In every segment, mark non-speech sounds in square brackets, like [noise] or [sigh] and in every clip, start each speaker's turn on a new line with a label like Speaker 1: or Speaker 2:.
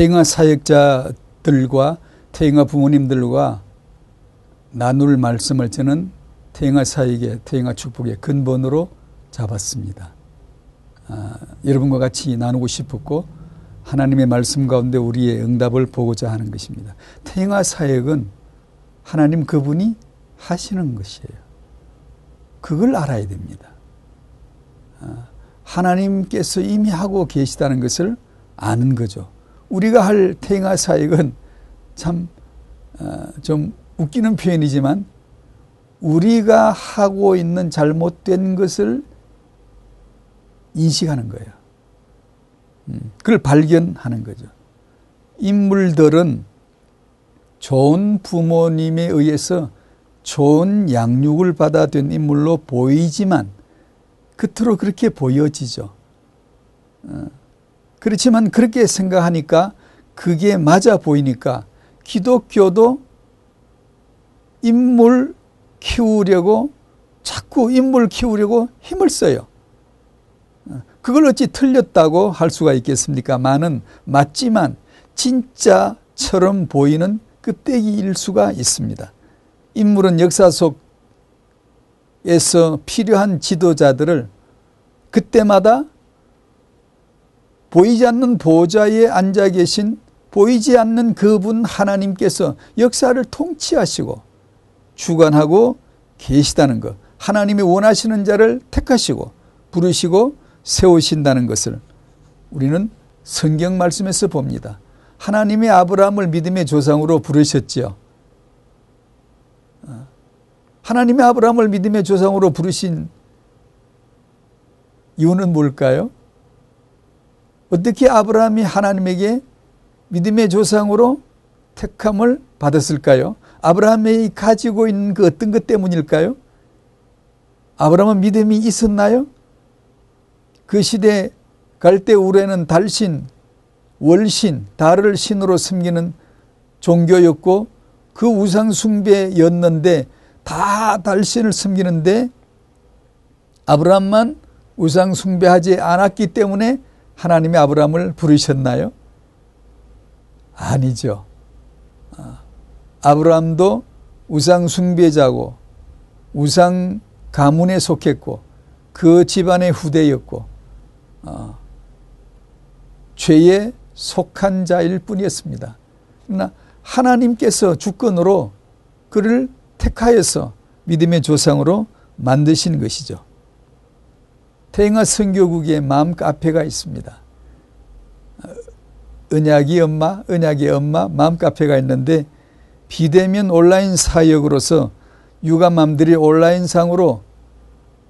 Speaker 1: 태영아 사역자들과 태영아 부모님들과 나눌 말씀을 저는 태영아 사역의 태영아 축복의 근본으로 잡았습니다. 아, 여러분과 같이 나누고 싶었고 하나님의 말씀 가운데 우리의 응답을 보고자 하는 것입니다. 태영아 사역은 하나님 그분이 하시는 것이에요. 그걸 알아야 됩니다. 아, 하나님께서 이미 하고 계시다는 것을 아는 거죠. 우리가 할 태영아 사역은 참좀 아, 웃기는 표현이지만 우리가 하고 있는 잘못된 것을 인식하는 거예요. 음, 그걸 발견하는 거죠. 인물들은 좋은 부모님에 의해서 좋은 양육을 받아 된 인물로 보이지만 겉으로 그렇게 보여지죠. 어, 그렇지만 그렇게 생각하니까 그게 맞아 보이니까 기독교도 인물 키우려고 자꾸 인물 키우려고 힘을 써요. 그걸 어찌 틀렸다고 할 수가 있겠습니까? 많은 맞지만 진짜처럼 보이는 끄떼기일 수가 있습니다. 인물은 역사 속에서 필요한 지도자들을 그때마다 보이지 않는 보좌에 앉아 계신 보이지 않는 그분 하나님께서 역사를 통치하시고 주관하고 계시다는 것. 하나님이 원하시는 자를 택하시고 부르시고 세우신다는 것을 우리는 성경 말씀에서 봅니다. 하나님이 아브라함을 믿음의 조상으로 부르셨지요. 어. 하나님이 아브라함을 믿음의 조상으로 부르신 이유는 뭘까요? 어떻게 아브라함이 하나님에게 믿음의 조상으로 택함을 받았을까요? 아브라함이 가지고 있는 그 어떤 것 때문일까요? 아브라함은 믿음이 있었나요? 그 시대 갈대 우레는 달신, 월신, 달을 신으로 섬기는 종교였고 그 우상 숭배였는데 다 달신을 섬기는데 아브라함만 우상 숭배하지 않았기 때문에 하나님이 아브라함을 부르셨나요? 아니죠. 아, 아브라함도 우상 숭배자고 우상 가문에 속했고 그 집안의 후대였고 어, 죄에 속한 자일 뿐이었습니다. 그러나 하나님께서 주권으로 그를 택하여서 믿음의 조상으로 만드신 것이죠. 태영아 선교국에 마음 카페가 있습니다. 은약이 엄마, 은약이 엄마 마음 카페가 있는데 비대면 온라인 사역으로서 육아맘들이 온라인상으로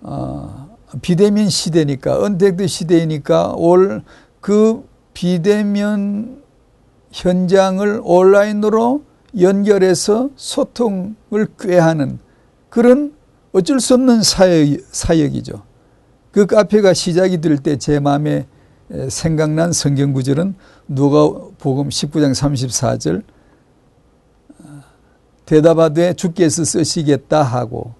Speaker 1: 어, 비대면 시대니까 언택트 시대이니까 올 그 비대면 현장을 온라인으로 연결해서 소통을 꾀하는 그런 어쩔 수 없는 사역, 사역이죠. 그 카페가 시작이 될 때 제 마음에 생각난 성경 구절은 누가복음 19장 34절 대답하되 주께서 쓰시겠다 하고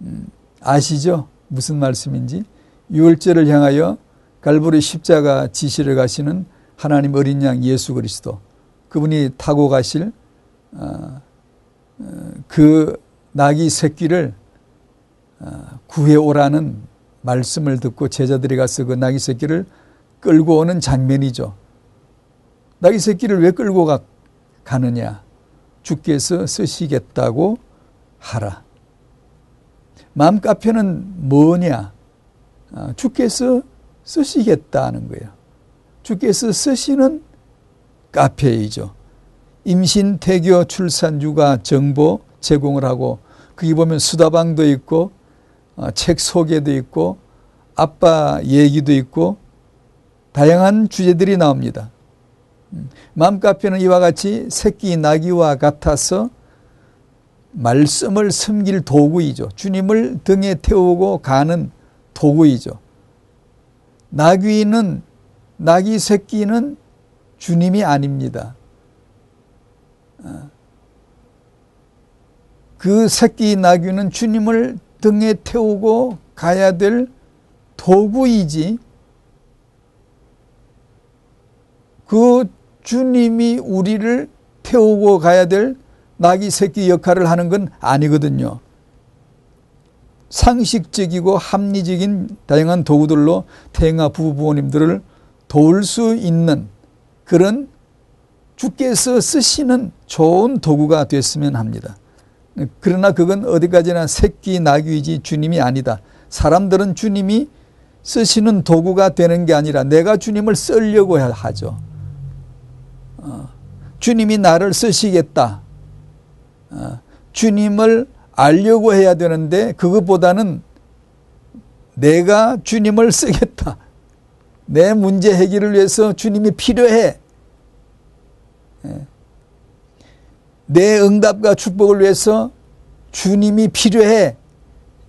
Speaker 1: 음, 아시죠? 무슨 말씀인지 유월절을 향하여 갈보리 십자가 지시를 가시는 하나님 어린 양 예수 그리스도 그분이 타고 가실 어, 어, 그 나귀 새끼를 어, 구해 오라는 말씀을 듣고 제자들이 가서 그 나귀 새끼를 끌고 오는 장면이죠. 나귀 새끼를 왜 끌고 가, 가느냐? 주께서 쓰시겠다고 하라. 마음 카페는 뭐냐? 아, 주께서 쓰시겠다는 거예요. 주께서 쓰시는 카페이죠. 임신, 태교, 출산, 육아 정보 제공을 하고 거기 보면 수다방도 있고 어, 책 소개도 있고 아빠 얘기도 있고 다양한 주제들이 나옵니다. 음, 마음카페는 이와 같이 새끼 나귀와 같아서 말씀을 섬길 도구이죠. 주님을 등에 태우고 가는 도구이죠. 나귀는 나귀 새끼는 주님이 아닙니다. 어. 그 새끼 나귀는 주님을 등에 태우고 가야 될 도구이지 그 주님이 우리를 태우고 가야 될 낙이 새끼 역할을 하는 건 아니거든요. 상식적이고 합리적인 다양한 도구들로 태영아 부부모님들을 도울 수 있는 그런 주께서 쓰시는 좋은 도구가 됐으면 합니다. 그러나 그건 어디까지나 새끼 낙이지 주님이 아니다. 사람들은 주님이 쓰시는 도구가 되는 게 아니라 내가 주님을 쓰려고 하죠. 어, 주님이 나를 쓰시겠다. 어, 주님을 알려고 해야 되는데 그것보다는 내가 주님을 쓰겠다. 내 문제 해결을 위해서 주님이 필요해. 예. 내 응답과 축복을 위해서 주님이 필요해.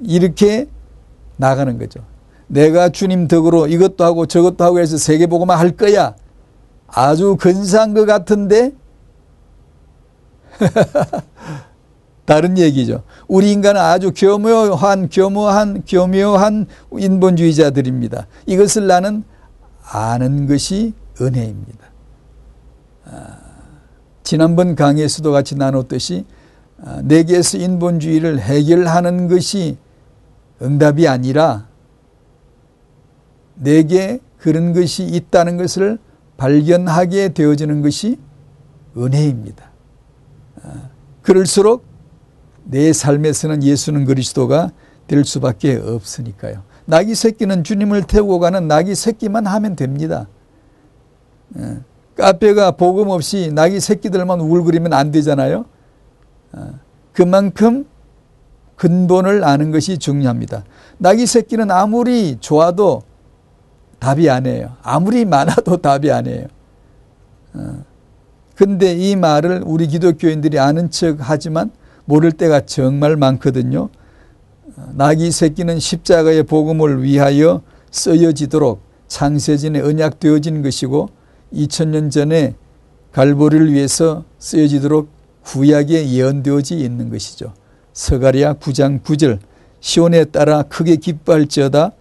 Speaker 1: 이렇게 나가는 거죠. 내가 주님 덕으로 이것도 하고 저것도 하고 해서 세계보고만 할 거야. 아주 근사한 것 같은데 [laughs] 다른 얘기죠. 우리 인간은 아주 교묘한 교묘한 교묘한 인본주의자들입니다. 이것을 나는 아는 것이 은혜입니다. 아, 지난번 강의에서도 같이 나눴듯이 아, 내게서 인본주의를 해결하는 것이 응답이 아니라 내게 그런 것이 있다는 것을 발견하게 되어지는 것이 은혜입니다. 아, 그럴수록 내 삶에서는 예수는 그리스도가 될 수밖에 없으니까요. 낙이 새끼는 주님을 태우고 가는 낙이 새끼만 하면 됩니다. 아, 카페가 복음 없이 낙이 새끼들만 울거리면 안 되잖아요. 아, 그만큼 근본을 아는 것이 중요합니다. 낙이 새끼는 아무리 좋아도 답이 아니에요. 아무리 많아도 [laughs] 답이 아니에요. 어. 근데 이 말을 우리 기독교인들이 아는 척 하지만 모를 때가 정말 많거든요. 어, 낙이 새끼는 십자가의 복음을 위하여 쓰여지도록 창세전에 언약되어진 것이고 2000년 전에 갈보리를 위해서 쓰여지도록 구약에 예언되어져 있는 것이죠. 서가리아 9장 9절 시온에 따라 크게 기뻐할지어다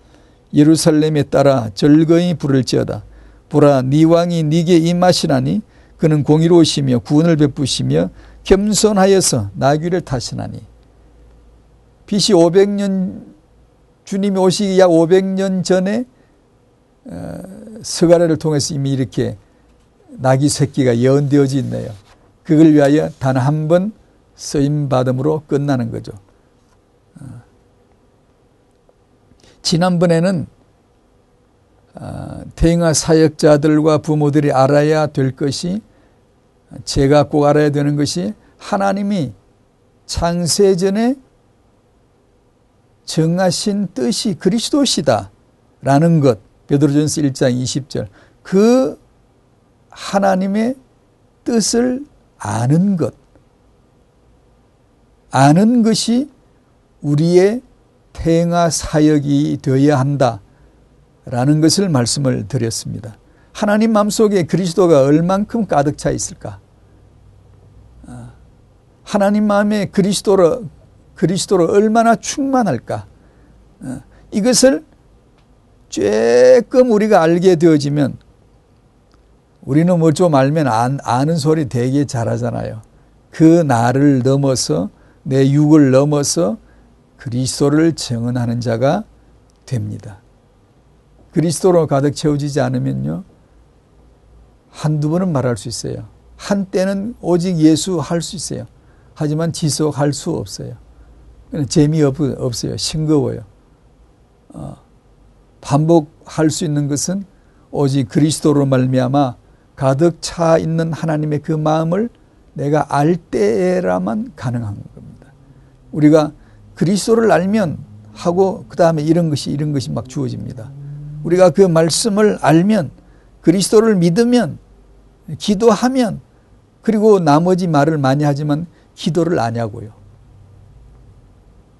Speaker 1: 예루살렘에 따라 절거이 부를지어다. 보라 네 왕이 네게 임하시나니 그는 공의로우시며 구원을 베푸시며 겸손하여서 나귀를 타시나니 BC 500년 주님이 오시기 약 500년 전에 어, 스가랴를 통해서 이미 이렇게 나귀 새끼가 예언되어져 있네요. 그걸 위하여 단 한 번 쓰임 받음으로 끝나는 거죠. 어. 지난번에는 어, 대행하 사역자들과 부모들이 알아야 될 것이 제가 꼭 알아야 되는 것이 하나님이 창세전에 정하신 뜻이 그리스도시다 라는 것 베드로전서 1장 20절 그 하나님의 뜻을 아는 것 아는 것이 우리의 태행하 사역이 되어야 한다 라는 것을 말씀을 드렸습니다. 하나님 마음속에 그리스도가 얼만큼 가득 차 있을까? 아, 하나님 마음에 그리스도로 그리스도로 얼마나 충만할까? 아, 이것을 조금 우리가 알게 되어지면 우리는 뭐 좀 알면 안, 아는 소리 되게 잘하잖아요. 그 나를 넘어서 내 육을 넘어서 그리스도를 증언하는 자가 됩니다. 그리스도로 가득 채워지지 않으면요. 한두 번은 말할 수 있어요. 한때는 오직 예수 할 수 있어요. 하지만 지속할 수 없어요. 재미없어요. 싱거워요. 어, 반복할 수 있는 것은 오직 그리스도로 말미암아 가득 차 있는 하나님의 그 마음을 내가 알 때라만 가능한 겁니다. 우리가 그리스도를 알면 하고 그 다음에 이런 것이 이런 것이 막 주어집니다. 우리가 그 말씀을 알면 그리스도를 믿으면 기도하면 그리고 나머지 말을 많이 하지만 기도를 안 하고요.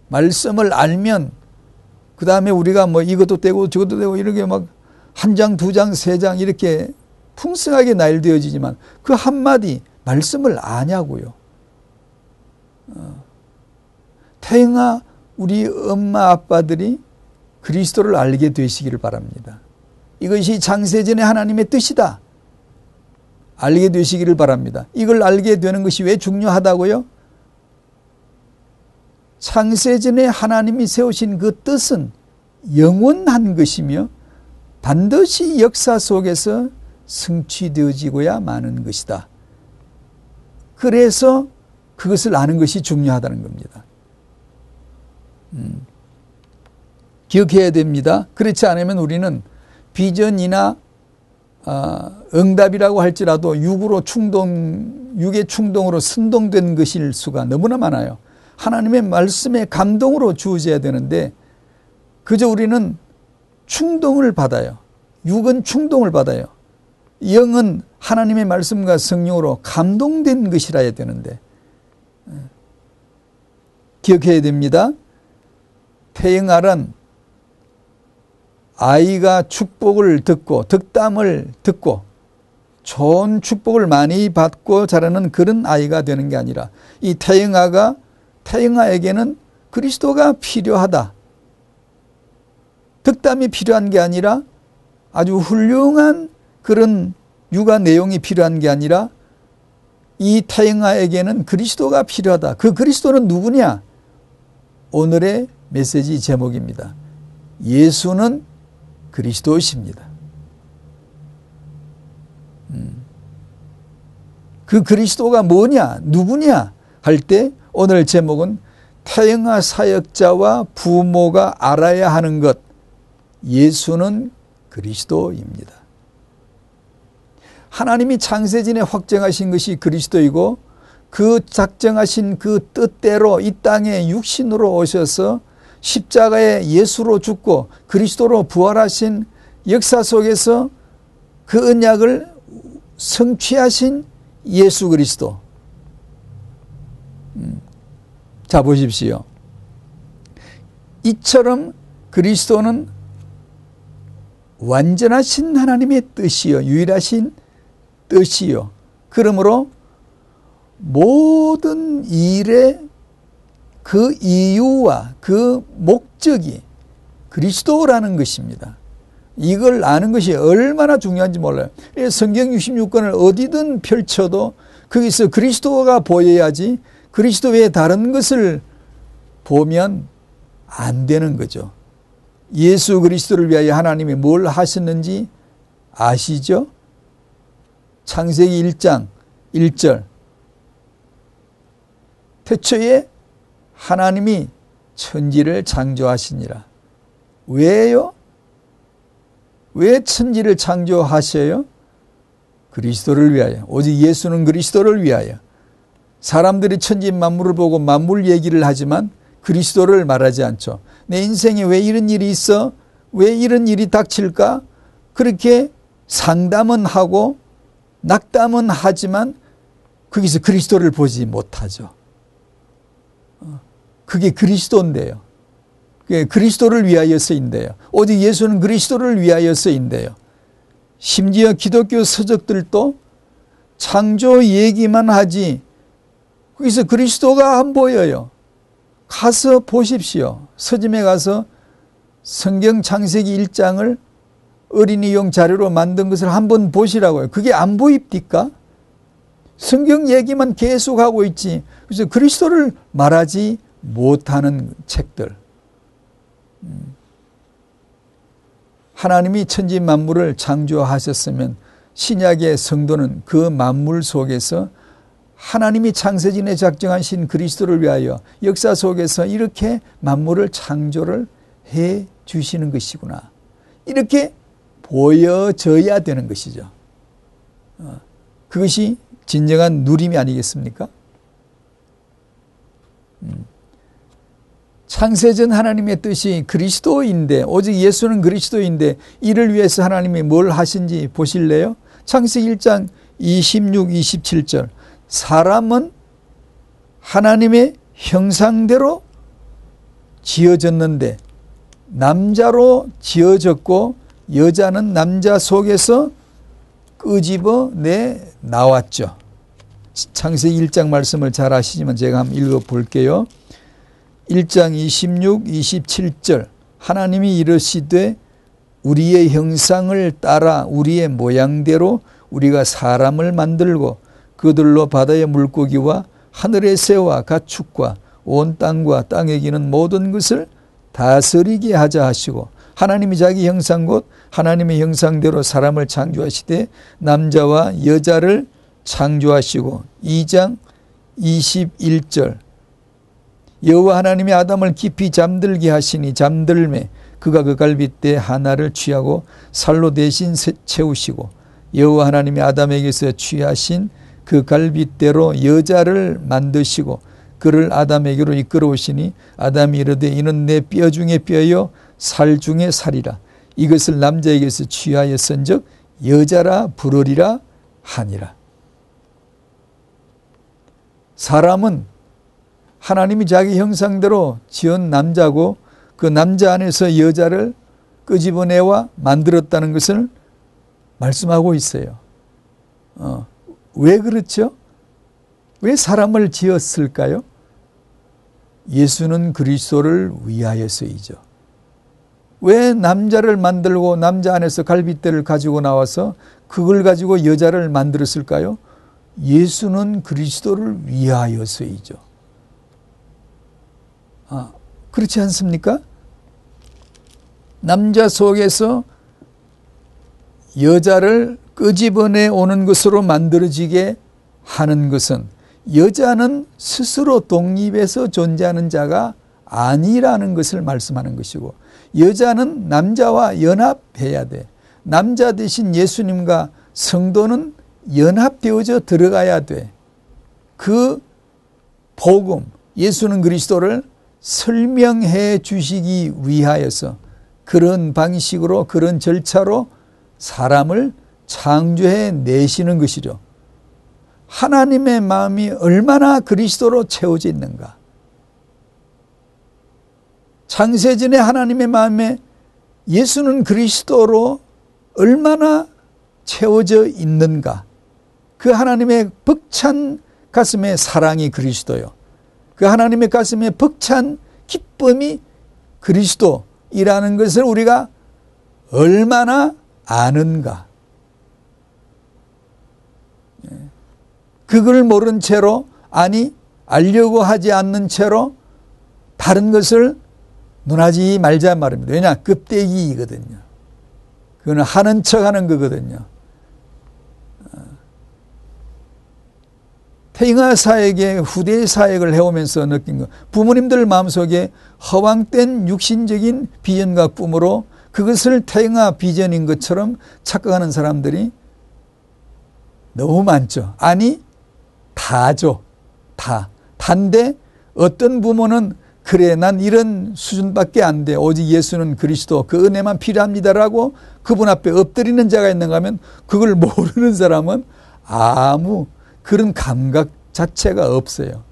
Speaker 1: 말씀을 알면 그 다음에 우리가 뭐 이것도 되고 저것도 되고 이렇게 막 한 장, 두 장, 세 장 이렇게 풍성하게 나열되어지지만 그 한마디 말씀을 아냐고요. 어. 태영아 우리 엄마 아빠들이 그리스도를 알게 되시기를 바랍니다. 이것이 장세전의 하나님의 뜻이다. 알게 되시기를 바랍니다. 이걸 알게 되는 것이 왜 중요하다고요? 창세전에 하나님이 세우신 그 뜻은 영원한 것이며 반드시 역사 속에서 성취되어지고야 마는 것이다. 그래서 그것을 아는 것이 중요하다는 겁니다. 음. 기억해야 됩니다. 그렇지 않으면 우리는 비전이나 어, 응답이라고 할지라도 육으로 충동, 육의 충동으로 선동된 것일 수가 너무나 많아요. 하나님의 말씀에 감동으로 주어져야 되는데 그저 우리는 충동을 받아요. 육은 충동을 받아요. 영은 하나님의 말씀과 성령으로 감동된 것이라 해야 되는데 기억해야 됩니다. 태영알은 아이가 축복을 듣고 득담을 듣고 좋은 축복을 많이 받고 자라는 그런 아이가 되는 게 아니라 이 태영아가 태영아에게는 그리스도가 필요하다. 득담이 필요한 게 아니라 아주 훌륭한 그런 육아 내용이 필요한 게 아니라 이 태영아에게는 그리스도가 필요하다. 그 그리스도는 누구냐? 오늘의 메시지 제목입니다. 예수는 그리스도이십니다. 음. 그 그리스도가 뭐냐, 누구냐 할 때 오늘 제목은 태영아 사역자와 부모가 알아야 하는 것, 예수는 그리스도입니다. 하나님이 창세진에 확정하신 것이 그리스도이고 그 작정하신 그 뜻대로 이 땅에 육신으로 오셔서 십자가에 예수로 죽고 그리스도로 부활하신 역사 속에서 그 언약을 성취하신 예수 그리스도. 음. 자, 보십시오. 이처럼 그리스도는 완전하신 하나님의 뜻이요. 유일하신 뜻이요. 그러므로 모든 일의 그 이유와 그 목적이 그리스도라는 것입니다. 이걸 아는 것이 얼마나 중요한지 몰라요. 성경 66권을 어디든 펼쳐도 거기서 그리스도가 보여야지 그리스도 외에 다른 것을 보면 안 되는 거죠. 예수 그리스도를 위하여 하나님이 뭘 하셨는지 아시죠? 창세기 1장 1절 태초에 하나님이 천지를 창조하시니라. 왜요? 왜 천지를 창조하셔요? 그리스도를 위하여. 오직 예수는 그리스도를 위하여. 사람들이 천지 만물을 보고 만물 얘기를 하지만 그리스도를 말하지 않죠. 내 인생에 왜 이런 일이 있어? 왜 이런 일이 닥칠까? 그렇게 상담은 하고 낙담은 하지만 거기서 그리스도를 보지 못하죠. 그게 그리스도인데요. 그게 그리스도를 위하여서인데요. 오직 예수는 그리스도를 위하여서인데요. 심지어 기독교 서적들도 창조 얘기만 하지 거기서 그리스도가 안 보여요. 가서 보십시오. 서점에 가서 성경 창세기 1장을 어린이용 자료로 만든 것을 한번 보시라고요. 그게 안 보입니까? 성경 얘기만 계속 하고 있지. 그래서 그리스도를 말하지 못하는 책들. 음. 하나님이 천지 만물을 창조하셨으면 신약의 성도는 그 만물 속에서 하나님이 창세진에 작정하신 그리스도를 위하여 역사 속에서 이렇게 만물을 창조를 해 주시는 것이구나. 이렇게 보여져야 되는 것이죠. 어, 그것이 진정한 누림이 아니겠습니까? 음. 창세전 하나님의 뜻이 그리스도인데 오직 예수는 그리스도인데 이를 위해서 하나님이 뭘 하신지 보실래요? 창세기 1장 26, 27절 사람은 하나님의 형상대로 지어졌는데 남자로 지어졌고 여자는 남자 속에서 끄집어 내 나왔죠. 창세기 1장 말씀을 잘 아시지만 제가 한번 읽어 볼게요. 1장 26, 27절 하나님이 이르시되 우리의 형상을 따라 우리의 모양대로 우리가 사람을 만들고 그들로 바다의 물고기와 하늘의 새와 가축과 온 땅과 땅에 기는 모든 것을 다스리게 하자 하시고 하나님이 자기 형상 곧 하나님의 형상대로 사람을 창조하시되 남자와 여자를 창조하시고 2장 21절. 여호와 하나님이 아담을 깊이 잠들게 하시니 잠들매 그가 그 갈빗대 하나를 취하고 살로 대신 채우시고 여호와 하나님이 아담에게서 취하신 그 갈빗대로 여자를 만드시고 그를 아담에게로 이끌어 오시니 아담이 이르되 이는 내 뼈 중에 뼈요 살 중에 살이라. 이것을 남자에게서 취하였은즉 여자라 부르리라 하니라. 사람은 하나님이 자기 형상대로 지은 남자고 그 남자 안에서 여자를 끄집어내와 만들었다는 것을 말씀하고 있어요. 어, 왜 그렇죠? 왜 사람을 지었을까요? 예수는 그리스도를 위하여서이죠. 왜 남자를 만들고 남자 안에서 갈빗대를 가지고 나와서 그걸 가지고 여자를 만들었을까요? 예수는 그리스도를 위하여서이죠. 아, 그렇지 않습니까? 남자 속에서 여자를 끄집어내 오는 것으로 만들어지게 하는 것은 여자는 스스로 독립해서 존재하는 자가 아니라는 것을 말씀하는 것이고 여자는 남자와 연합해야 돼. 남자 대신 예수님과 성도는 연합되어져 들어가야 돼. 그 복음, 예수는 그리스도를 설명해 주시기 위하여서 그런 방식으로 그런 절차로 사람을 창조해 내시는 것이죠. 하나님의 마음이 얼마나 그리스도로 채워져 있는가. 창세전에 하나님의 마음에 예수는 그리스도로 얼마나 채워져 있는가. 그 하나님의 벅찬 가슴의 사랑이 그리스도요. 그 하나님의 가슴에 벅찬 기쁨이 그리스도이라는 것을 우리가 얼마나 아는가. 예. 그걸 모른 채로 아니 알려고 하지 않는 채로 다른 것을 논하지 말자 말입니다. 왜냐 급대기이거든요. 그거는 하는 척하는 거거든요. 태잉아 사역의 후대 사역을 해오면서 느낀 것. 부모님들 마음속에 허황된 육신적인 비전과 꿈으로 그것을 태잉아 비전인 것처럼 착각하는 사람들이 너무 많죠. 아니, 다죠. 다. 단데 어떤 부모는 그래, 난 이런 수준밖에 안 돼. 오직 예수는 그리스도, 그 은혜만 필요합니다라고 그분 앞에 엎드리는 자가 있는가 하면 그걸 [laughs] 모르는 사람은 아무 그런 감각 자체가 없어요.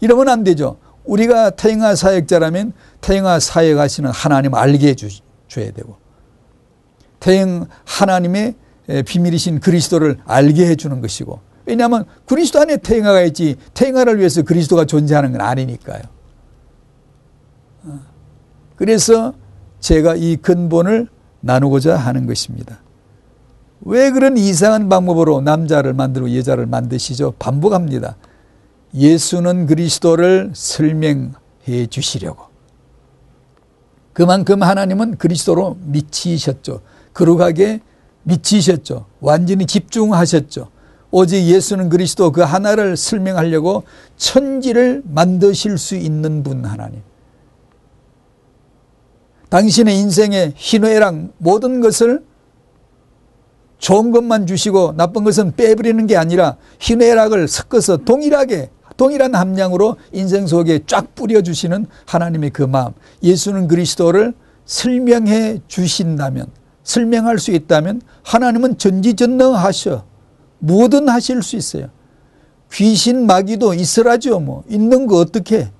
Speaker 1: 이러면 안 되죠. 우리가 태영아 사역자라면 태영아 사역하시는 하나님 알게 해주, 줘야 되고 태영 하나님의 비밀이신 그리스도를 알게 해주는 것이고 왜냐하면 그리스도 안에 태영아가 있지 태영아를 위해서 그리스도가 존재하는 건 아니니까요. 어. 그래서 제가 이 근본을 나누고자 하는 것입니다. 왜 그런 이상한 방법으로 남자를 만들고 여자를 만드시죠? 반복합니다. 예수는 그리스도를 설명해 주시려고. 그만큼 하나님은 그리스도로 미치셨죠. 거룩하게 미치셨죠. 완전히 집중하셨죠. 오직 예수는 그리스도 그 하나를 설명하려고 천지를 만드실 수 있는 분 하나님. 당신의 인생의 희노애락 모든 것을 좋은 것만 주시고 나쁜 것은 빼버리는 게 아니라 희뇌락을 섞어서 동일하게 동일한 함량으로 인생 속에 쫙 뿌려주시는 하나님의 그 마음 예수는 그리스도를 설명해 주신다면 설명할 수 있다면 하나님은 전지전능하셔 뭐든 하실 수 있어요 귀신 마귀도 있으라죠 뭐 있는 거 어떻게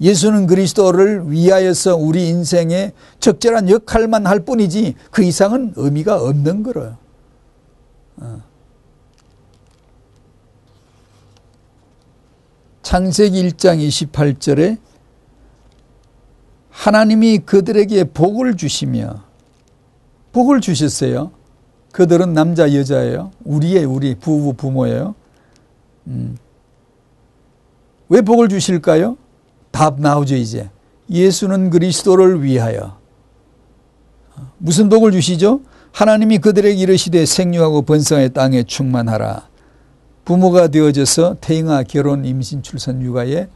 Speaker 1: 예수는 그리스도를 위하여서 우리 인생에 적절한 역할만 할 뿐이지 그 이상은 의미가 없는 거예요 어. 창세기 1장 28절에 하나님이 그들에게 복을 주시며 복을 주셨어요. 그들은 남자 여자예요. 우리의 우리 부부 부모예요. 음. 왜 복을 주실까요? 답 나오죠 이제. 예수는 그리스도를 위하여. 무슨 복을 주시죠? 하나님이 그들에게 이르시되 생육하고 번성의 땅에 충만하라. 부모가 되어져서 태잉아 결혼 임신 출산 육아에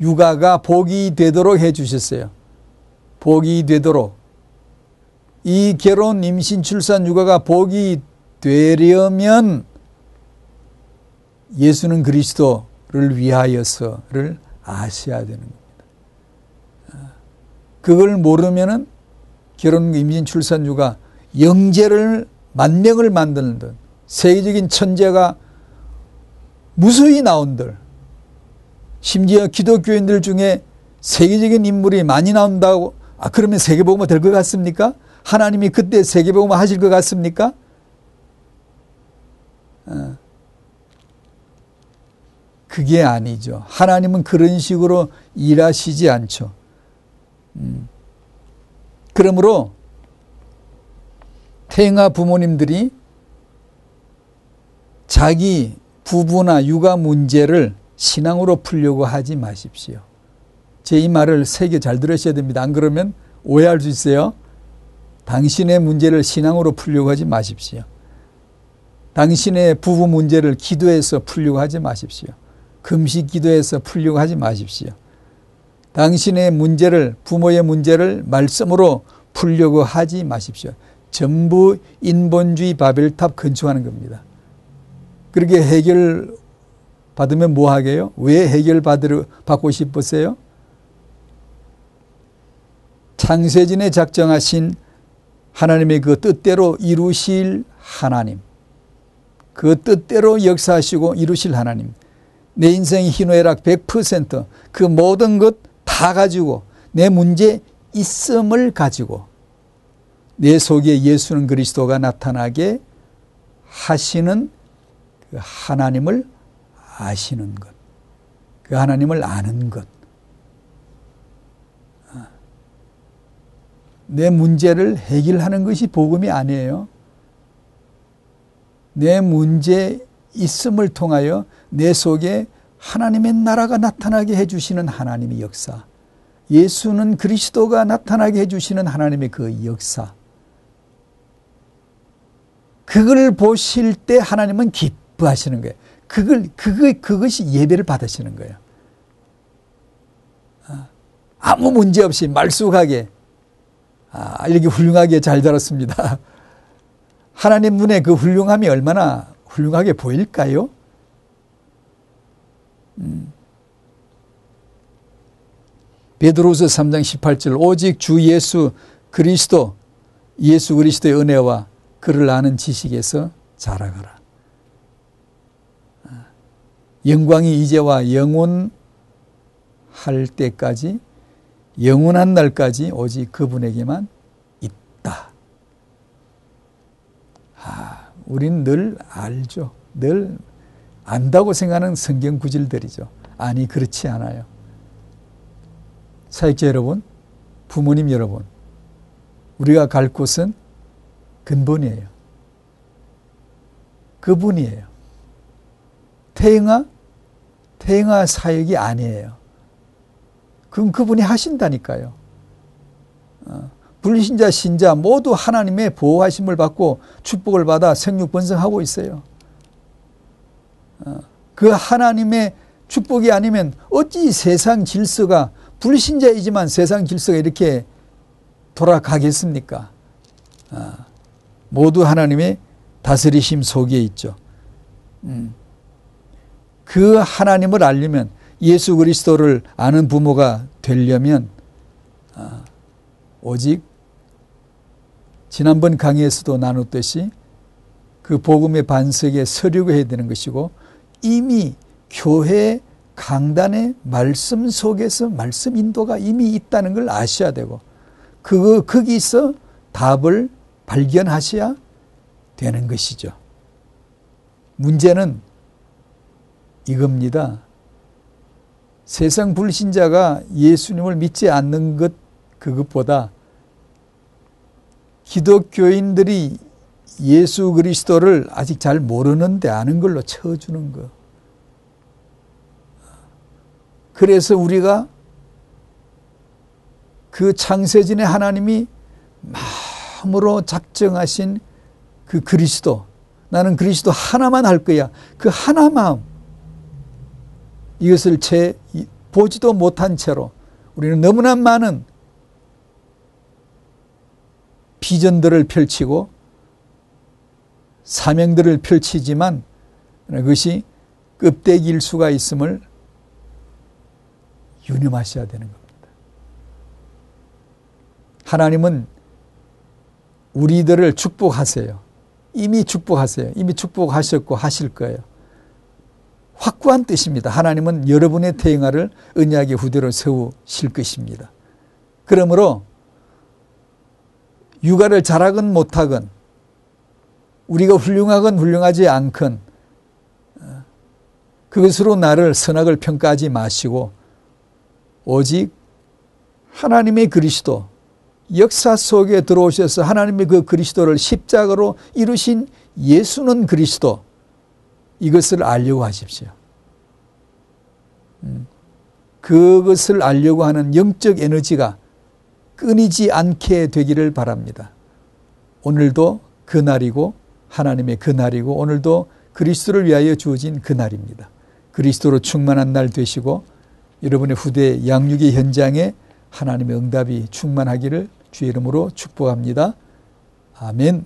Speaker 1: 육아가 복이 되도록 해 주셨어요. 복이 되도록 이 결혼 임신 출산 육아가 복이 되려면 예수는 그리스도를 위하여서를 아셔야 되는 겁니다. 그걸 모르면은 결혼 임신 출산 육아 영재를 만명을 만드는 듯 세계적인 천재가 무수히 나온들 심지어 기독교인들 중에 세계적인 인물이 많이 나온다고 아 그러면 세계복음화 될것 같습니까? 하나님이 그때 세계복음화 하실 것 같습니까? 어. 그게 아니죠. 하나님은 그런 식으로 일하시지 않죠. 음. 그러므로 태영아 부모님들이 자기 부부나 육아 문제를 신앙으로 풀려고 하지 마십시오. 제 이 말을 세게 잘 들으셔야 됩니다. 안 그러면 오해할 수 있어요. 당신의 문제를 신앙으로 풀려고 하지 마십시오. 당신의 부부 문제를 기도해서 풀려고 하지 마십시오. 금식 기도해서 풀려고 하지 마십시오. 당신의 문제를 부모의 문제를 말씀으로 풀려고 하지 마십시오. 전부 인본주의 바벨탑 건축하는 겁니다. 그렇게 해결 받으면 뭐 하게요? 왜 해결 받고 싶으세요? 창세진에 작정하신 하나님의 그 뜻대로 이루실 하나님. 그 뜻대로 역사하시고 이루실 하나님. 내 인생의 희노애락 100%그 모든 것 다 가지고 내 문제 있음을 가지고 내 속에 예수는 그리스도가 나타나게 하시는 그 하나님을 아시는 것. 그 하나님을 아는 것. 내 문제를 해결하는 것이 복음이 아니에요. 내 문제 있음을 통하여 내 속에 하나님의 나라가 나타나게 해주시는 하나님의 역사. 예수는 그리스도가 나타나게 해주시는 하나님의 그 역사. 그걸 보실 때 하나님은 기뻐하시는 거예요. 그걸, 그거, 그것이 예배를 받으시는 거예요. 아, 아무 문제 없이 말쑥하게, 아, 이렇게 훌륭하게 잘 자랐습니다. [laughs] 하나님 눈에 그 훌륭함이 얼마나 훌륭하게 보일까요? 음. 베드로서 3장 18절 오직 주 예수 그리스도 예수 그리스도의 은혜와 그를 아는 지식에서 자라가라. 아, 영광이 이제와 영원할 때까지 영원한 날까지 오직 그분에게만 있다. 아, 우린 늘 알죠. 늘 안다고 생각하는 성경 구절들이죠. 아니 그렇지 않아요. 사역자 여러분, 부모님 여러분, 우리가 갈 곳은 근본이에요. 그분이에요. 태영아? 태영아 사역이 아니에요. 그럼 그분이 하신다니까요. 어, 불신자, 신자 모두 하나님의 보호하심을 받고 축복을 받아 생육 번성하고 있어요. 어, 그 하나님의 축복이 아니면 어찌 세상 질서가 불신자이지만 세상 질서가 이렇게 돌아가겠습니까? 어, 모두 하나님의 다스리심 속에 있죠. 음. 그 하나님을 알려면 예수 그리스도를 아는 부모가 되려면 아, 오직 지난번 강의에서도 나눴듯이 그 복음의 반석에 서려고 해야 되는 것이고 이미 교회 강단의 말씀 속에서 말씀 인도가 이미 있다는 걸 아셔야 되고 그거 거기서 답을 발견하셔야 되는 것이죠. 문제는 이겁니다. 세상 불신자가 예수님을 믿지 않는 것 그것보다 기독교인들이 예수 그리스도를 아직 잘 모르는데 아는 걸로 채워주는 거. 그래서 우리가 그 창세전에 하나님이 마음으로 작정하신 그 그리스도, 나는 그리스도 하나만 할 거야. 그 하나 마음, 이것을 채 보지도 못한 채로 우리는 너무나 많은 비전들을 펼치고 사명들을 펼치지만 그것이 껍데기일 수가 있음을 유념하셔야 되는 겁니다. 하나님은 우리들을 축복하세요. 이미 축복하세요. 이미 축복하셨고 하실 거예요. 확고한 뜻입니다. 하나님은 여러분의 태영아를 은약의 후대로 세우실 것입니다. 그러므로 육아를 잘하건 못하건 우리가 훌륭하건 훌륭하지 않건 그것으로 나를 선악을 평가하지 마시고 오직 하나님의 그리스도 역사 속에 들어오셔서 하나님의 그 그리스도를 십자가로 이루신 예수는 그리스도 이것을 알려고 하십시오. 음. 그것을 알려고 하는 영적 에너지가 끊이지 않게 되기를 바랍니다. 오늘도 그날이고 하나님의 그날이고 오늘도 그리스도를 위하여 주어진 그날입니다. 그리스도로 충만한 날 되시고 여러분의 후대 양육의 현장에 하나님의 응답이 충만하기를 주의 이름으로 축복합니다. 아멘.